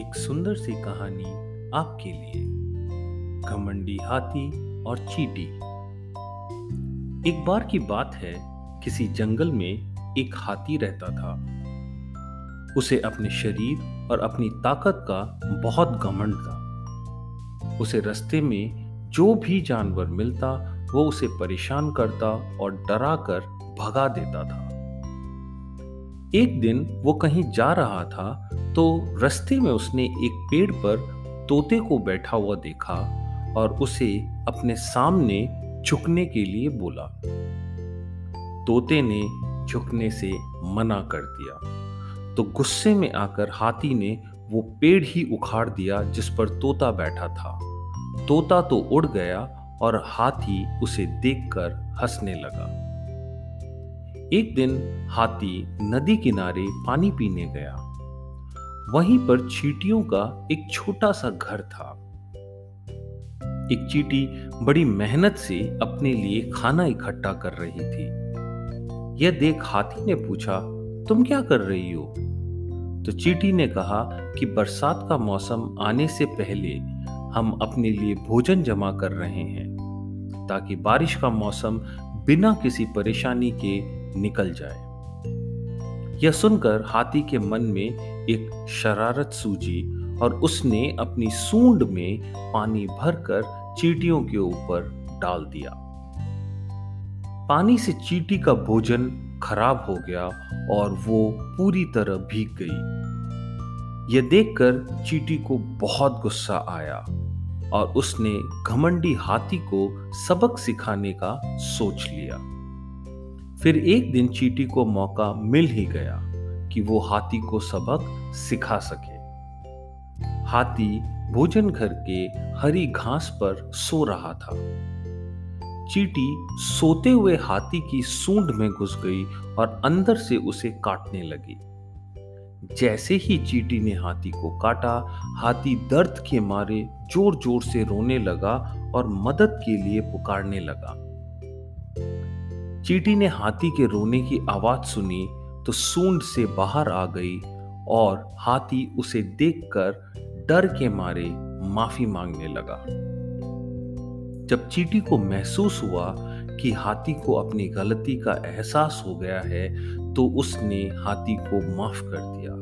सुंदर सी कहानी आपके लिए। घमंडी हाथी और चीटी। एक बार की बात है, किसी जंगल में एक हाथी रहता था। उसे अपने शरीर और अपनी ताकत का बहुत घमंड था। उसे रास्ते में जो भी जानवर मिलता, वो उसे परेशान करता और डरा कर भगा देता था। एक दिन वो कहीं जा रहा था तो रास्ते में उसने एक पेड़ पर तोते को बैठा हुआ देखा और उसे अपने सामने झुकने के लिए बोला। तोते ने झुकने से मना कर दिया। तो गुस्से में आकर हाथी ने वो पेड़ ही उखाड़ दिया जिस पर तोता बैठा था। तोता तो उड़ गया और हाथी उसे देखकर हंसने लगा। एक दिन हाथी नदी किनारे पानी पीने गया। वहीं पर चीटियों का एक छोटा सा घर था। एक चीटी बड़ी मेहनत से अपने लिए खाना इकट्ठा कर रही थी। यह देख हाथी ने पूछा, तुम क्या कर रही हो? तो चीटी ने कहा कि बरसात का मौसम आने से पहले हम अपने लिए भोजन जमा कर रहे हैं, ताकि बारिश का मौसम बिना किसी परेशानी के निकल जाए। यह सुनकर हाथी के मन में एक शरारत सूझी और उसने अपनी सूंड में पानी भरकर चीटियों के ऊपर डाल दिया। पानी से चीटी का भोजन खराब हो गया और वो पूरी तरह भीग गई। यह देखकर चीटी को बहुत गुस्सा आया और उसने घमंडी हाथी को सबक सिखाने का सोच लिया। फिर एक दिन चीटी को मौका मिल ही गया कि वो हाथी को सबक सिखा सके। हाथी भोजन घर के हरी घास पर सो रहा था। चीटी सोते हुए हाथी की सूंड में घुस गई और अंदर से उसे काटने लगी। जैसे ही चीटी ने हाथी को काटा, हाथी दर्द के मारे ज़ोर ज़ोर से रोने लगा और मदद के लिए पुकारने लगा। चीटी ने हाथी के रोने की आवाज़ सुनी तो सूंड से बाहर आ गई और हाथी उसे देखकर डर के मारे माफ़ी मांगने लगा। जब चीटी को महसूस हुआ कि हाथी को अपनी गलती का एहसास हो गया है तो उसने हाथी को माफ़ कर दिया।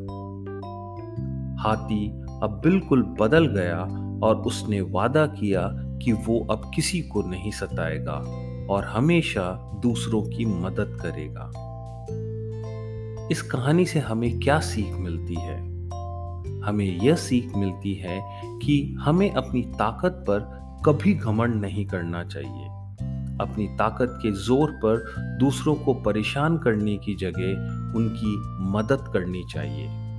हाथी अब बिल्कुल बदल गया और उसने वादा किया कि वो अब किसी को नहीं सताएगा। और हमेशा दूसरों की मदद करेगा। इस कहानी से हमें क्या सीख मिलती है? हमें यह सीख मिलती है कि हमें अपनी ताकत पर कभी घमंड नहीं करना चाहिए। अपनी ताकत के ज़ोर पर दूसरों को परेशान करने की जगह उनकी मदद करनी चाहिए।